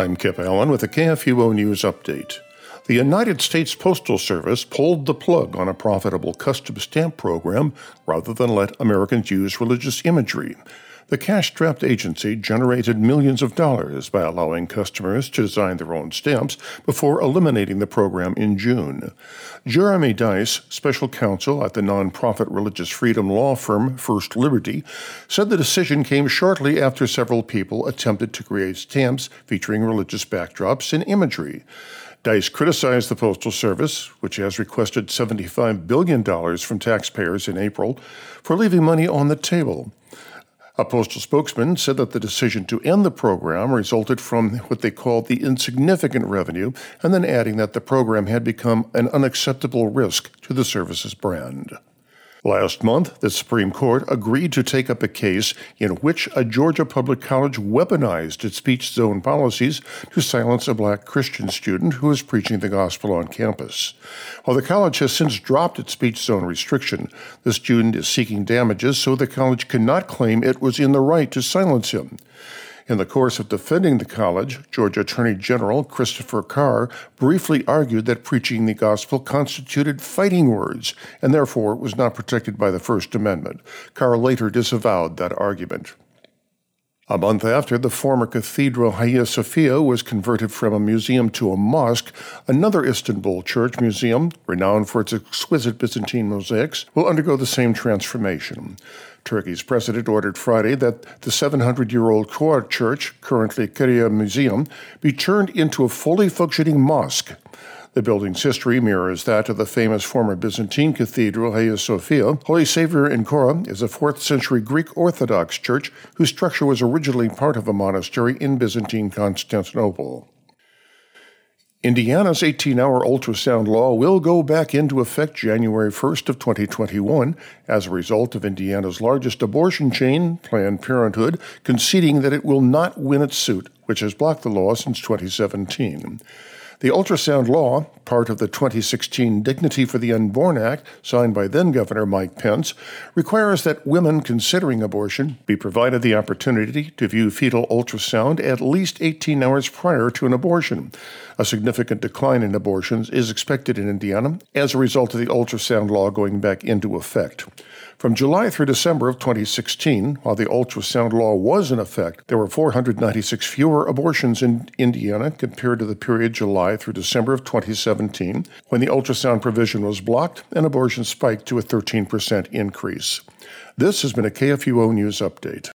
I'm Kip Allen with a KFUO News Update. The United States Postal Service pulled the plug on a profitable custom stamp program rather than let Americans use religious imagery. The cash strapped agency generated millions of dollars by allowing customers to design their own stamps before eliminating the program in June. Jeremy Dys, special counsel at the nonprofit religious freedom law firm First Liberty, said the decision came shortly after several people attempted to create stamps featuring religious backdrops and imagery. Dys criticized the Postal Service, which has requested $75 billion from taxpayers in April, for leaving money on the table. A postal spokesman said that the decision to end the program resulted from what they called the insignificant revenue, and then adding that the program had become an unacceptable risk to the service's brand. Last month, the Supreme Court agreed to take up a case in which a Georgia public college weaponized its speech zone policies to silence a black Christian student who was preaching the gospel on campus. While the college has since dropped its speech zone restriction, the student is seeking damages so the college cannot claim it was in the right to silence him. In the course of defending the college, Georgia Attorney General Christopher Carr briefly argued that preaching the gospel constituted fighting words and therefore was not protected by the First Amendment. Carr later disavowed that argument. A month after the former cathedral Hagia Sophia was converted from a museum to a mosque, another Istanbul church museum, renowned for its exquisite Byzantine mosaics, will undergo the same transformation. Turkey's president ordered Friday that the 700 year old Chora church, currently Kariye Museum, be turned into a fully functioning mosque. The building's history mirrors that of the famous former Byzantine cathedral Hagia Sophia. Holy Savior in Chora is a 4th century Greek Orthodox church whose structure was originally part of a monastery in Byzantine Constantinople. Indiana's 18-hour ultrasound law will go back into effect January 1st of 2021 as a result of Indiana's largest abortion chain, Planned Parenthood, conceding that it will not win its suit, which has blocked the law since 2017. The ultrasound law, part of the 2016 Dignity for the Unborn Act, signed by then Governor Mike Pence, requires that women considering abortion be provided the opportunity to view fetal ultrasound at least 18 hours prior to an abortion. A significant decline in abortions is expected in Indiana as a result of the ultrasound law going back into effect. From July through December of 2016, while the ultrasound law was in effect, there were 496 fewer abortions in Indiana compared to the period July through December of 2017, when the ultrasound provision was blocked and abortion spiked to a 13% increase. This has been a KFUO News Update.